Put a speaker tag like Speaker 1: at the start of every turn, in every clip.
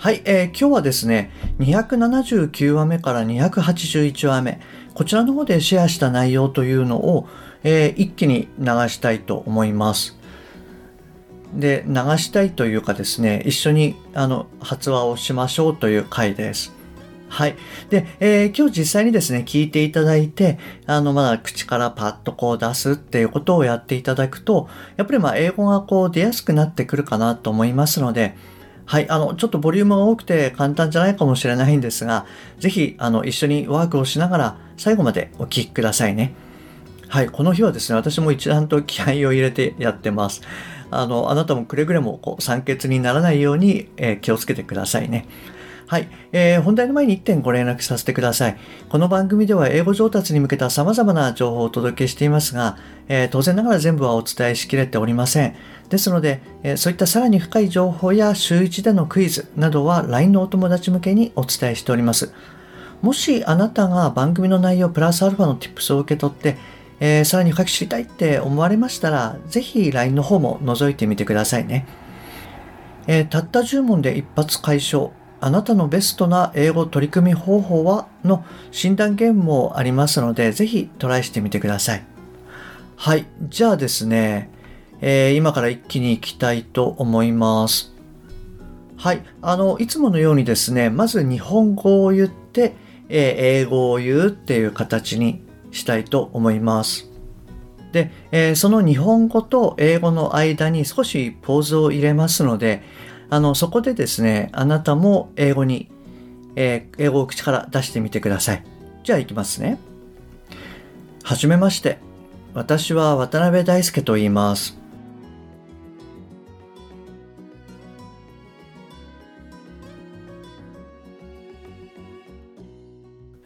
Speaker 1: はい、えー、今日はですね279話目から281話目こちらの方でシェアした内容というのを、えー、一気に流したいと思いますで流したいというかですね一緒にあの発話をしましょうという回ですはい。で、えー、今日実際にですね、聞いていただいて、あの、まだ口からパッとこう出すっていうことをやっていただくと、やっぱりまあ、英語がこう出やすくなってくるかなと思いますので、はい、あの、ちょっとボリュームが多くて簡単じゃないかもしれないんですが、ぜひ、あの、一緒にワークをしながら最後までお聴きくださいね。はい、この日はですね、私も一段と気合を入れてやってます。あの、あなたもくれぐれもこう酸欠にならないように、えー、気をつけてくださいね。はい、えー、本題の前に1点ご連絡させてください。この番組では英語上達に向けた様々な情報をお届けしていますが、えー、当然ながら全部はお伝えしきれておりません。ですので、えー、そういったさらに深い情報や週1でのクイズなどは LINE のお友達向けにお伝えしております。もしあなたが番組の内容プラスアルファの Tips を受け取って、えー、さらに深く知りたいって思われましたら、ぜひ LINE の方も覗いてみてくださいね。えー、たった10問で一発解消。あなたのベストな英語取り組み方法はの診断ゲームもありますので、ぜひトライしてみてください。はい。じゃあですね、えー、今から一気に行きたいと思います。はい。あの、いつものようにですね、まず日本語を言って、えー、英語を言うっていう形にしたいと思います。で、えー、その日本語と英語の間に少しポーズを入れますので、あの、そこでですね、あなたも英語に、えー、英語を口から出してみてください。じゃあ行きますね。はじめまして。私は渡辺大輔と言います。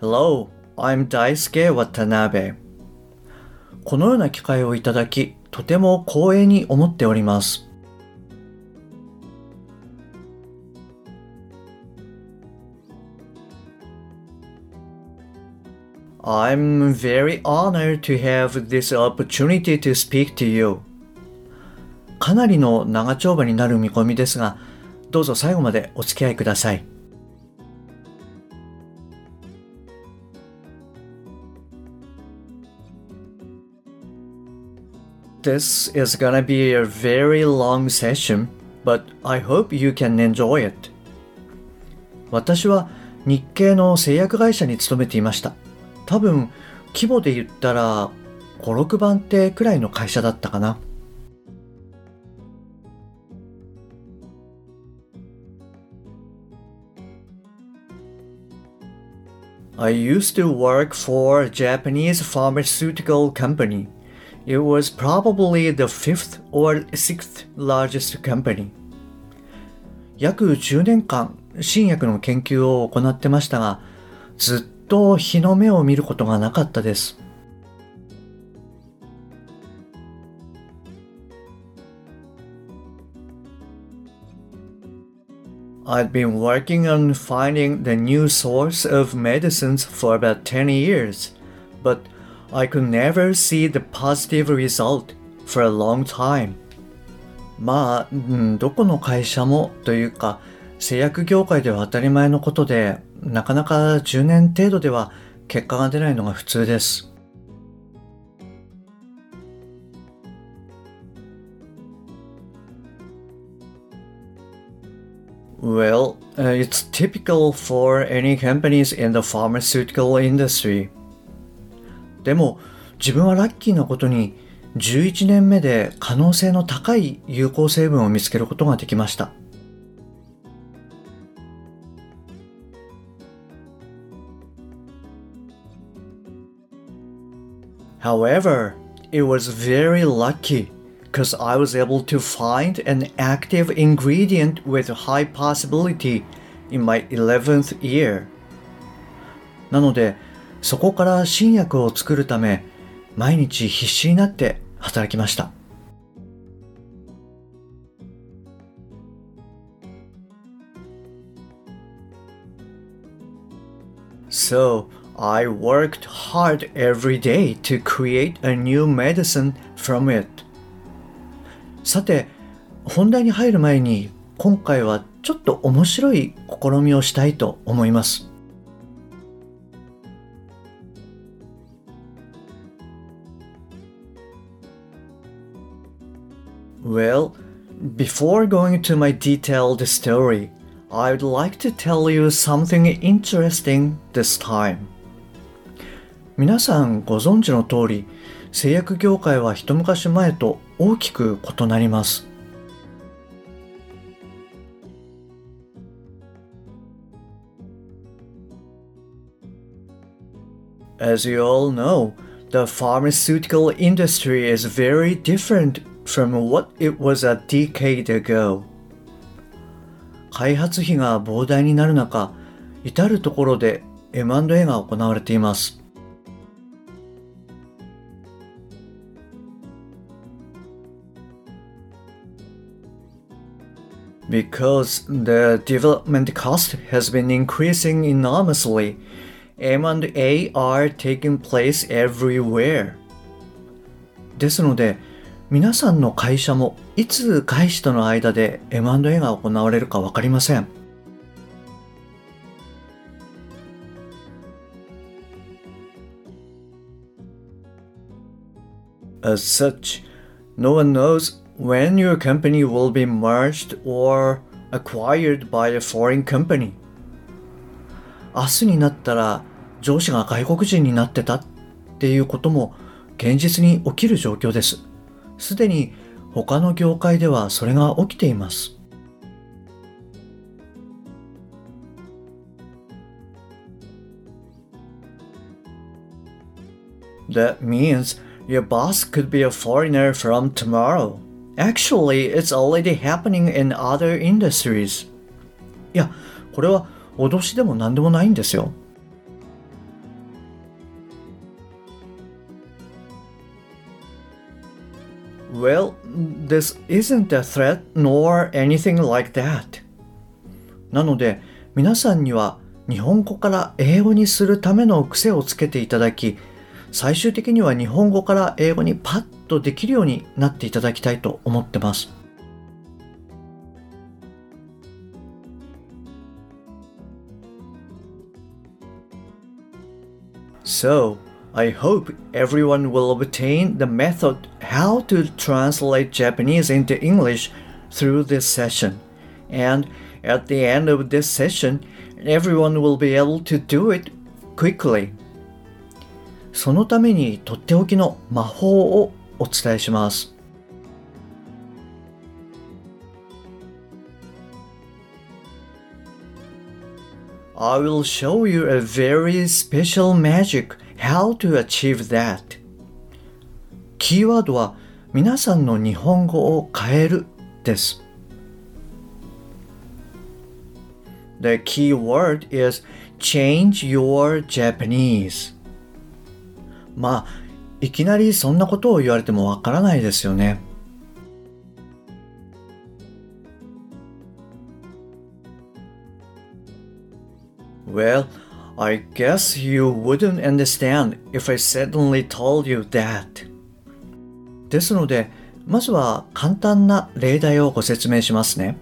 Speaker 1: Hello, I'm Daisuke Watanabe. このような機会をいただき、とても光栄に思っております。I'm very honored to have this opportunity to speak to you. かなりの長丁場になる見込みですが、どうぞ最後までお付き合いください。This is gonna be a very long session, but I hope you can enjoy it. 私は日系の製薬会社に勤めていました。多分規模で言ったら56番手くらいの会社だったかな。I used to work for a Japanese pharmaceutical company. It was probably the fifth or sixth largest company. 約10年間、新薬の研究を行ってましたが、ずっと日の目を見ることがなかったです。I'd been working on finding the new source of medicines for about 10 years, but I could never see the positive result for a long time. まあ、どこの会社もというか、製薬業界では当たり前のことで、なかなか10年程度では結果が出ないのが普通です。Well, uh, it's typical for any companies in the pharmaceutical industry. でも、自分はラッキーなことに11年目で可能性の高い有効成分を見つけることができました。However, it was very lucky because I was able to find an active ingredient with high possibility in my 11th year. なので、そこから新薬を作るため、毎日必死になって働きました。So, I worked hard every day to create a new medicine from it. さて、本題に入る前に今回はちょっと面白い試みをしたいと思います。Well, before going to my detailed story, I'd like to tell you something interesting this time. 皆さんご存知の通り、製薬業界は一昔前と大きく異なります。As you all know, the pharmaceutical industry is very different from what it was a decade ago. 開発費が膨大になる中、至るところで M&A が行われています。Because the development cost has been increasing enormously, M&A are taking place everywhere. ですので、皆さんの会社もいつ外資との間で M&A が行われるかわかりません。As such, no one knows when your company will be merged or acquired by a foreign company. 明日になったら上司が外国人になってたっていうことも現実に起きる状況です。すでに他の業界ではそれが起きています。That means your boss could be a foreigner from tomorrow. Actually, it's already happening in other industries. いや、これは脅しでも何でもないんですよ。Well, this isn't a threat nor anything like that. なので、皆さんには日本語から英語にするための癖をつけていただき、最終的には日本語から英語にパッとできるようになっていただきたいと思ってます。So, I hope everyone will obtain the method how to translate Japanese into English through this session. And at the end of this session, everyone will be able to do it quickly. そのためにとっておきの魔法を お伝えします。I will show you a very special magic How to achieve that? キーワードは皆さんの日本語を変えるです。The key word is change your Japanese. まあ、 いきなりそんなことを言われてもわからないですよね。Well, I guess you wouldn't understand if I suddenly told you that. ですので、まずは簡単な例題をご説明しますね。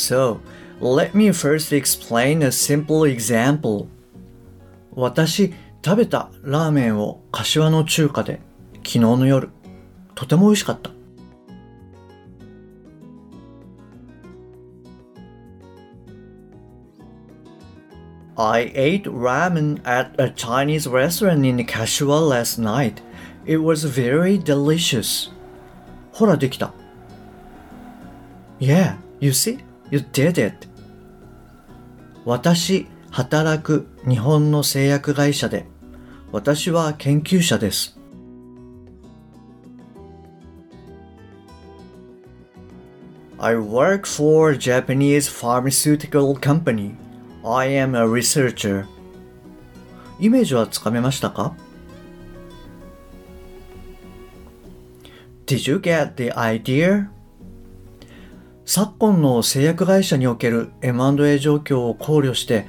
Speaker 1: So, let me first explain a simple example. 私、食べたラーメンを柏の中華で昨日の夜、とても美味しかった。I ate ramen at a Chinese restaurant in Kashiwa last night. It was very delicious. ほらできた。Yeah, you see? 言っててて。私、働く日本の製薬会社で、私は研究者です。I work for a Japanese pharmaceutical company. I am a researcher. イメージはつかめましたか Did you get the idea? 昨今の製薬会社における M&A 状況を考慮して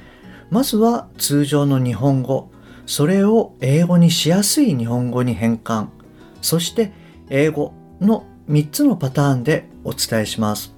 Speaker 1: まずは通常の日本語それを英語にしやすい日本語に変換そして英語の3つのパターンでお伝えします。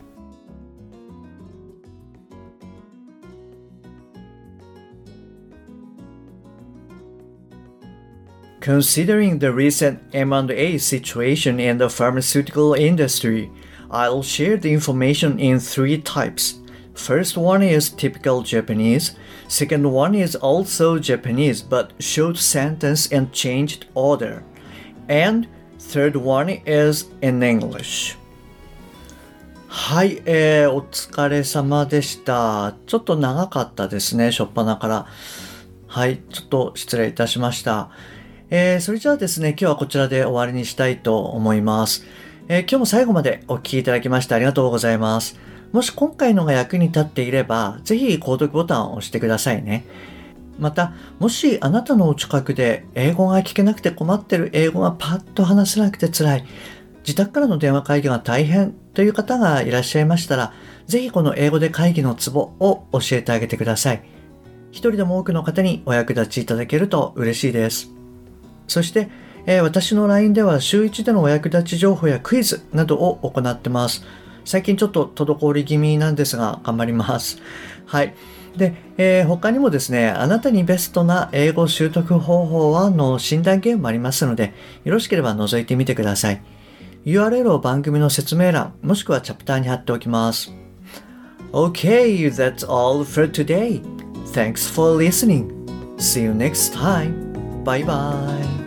Speaker 1: Considering the recent M&A situation in the pharmaceutical industry, I'll share the information in three types. First one is typical Japanese, second one is also Japanese but short sentence and changed order, and third one is in English. はい、えー、お疲れ様でした。ちょっと長かったですね、しょっぱなから。はい、ちょっと失礼いたしました。えー、それじゃあですね、今日はこちらで終わりにしたいと思います。えー、今日も最後までお聴きいただきましてありがとうございます。もし今回のが役に立っていれば、ぜひ購読ボタンを押してくださいね。また、もしあなたのお近くで英語が聞けなくて困ってる英語がパッと話せなくて辛い、自宅からの電話会議が大変という方がいらっしゃいましたら、ぜひこの英語で会議のツボを教えてあげてください。一人でも多くの方にお役立ちいただけると嬉しいです。そして、えー、私の LINE では週1でのお役立ち情報やクイズなどを行ってます。最近ちょっと滞り気味なんですが、頑張ります。はい。で、えー、他にもですね、あなたにベストな英語習得方法はの診断ゲームもありますので、よろしければ覗いてみてください。URL を番組の説明欄、もしくはチャプターに貼っておきます。Okay, that's all for today. Thanks for listening. See you next time. Bye bye.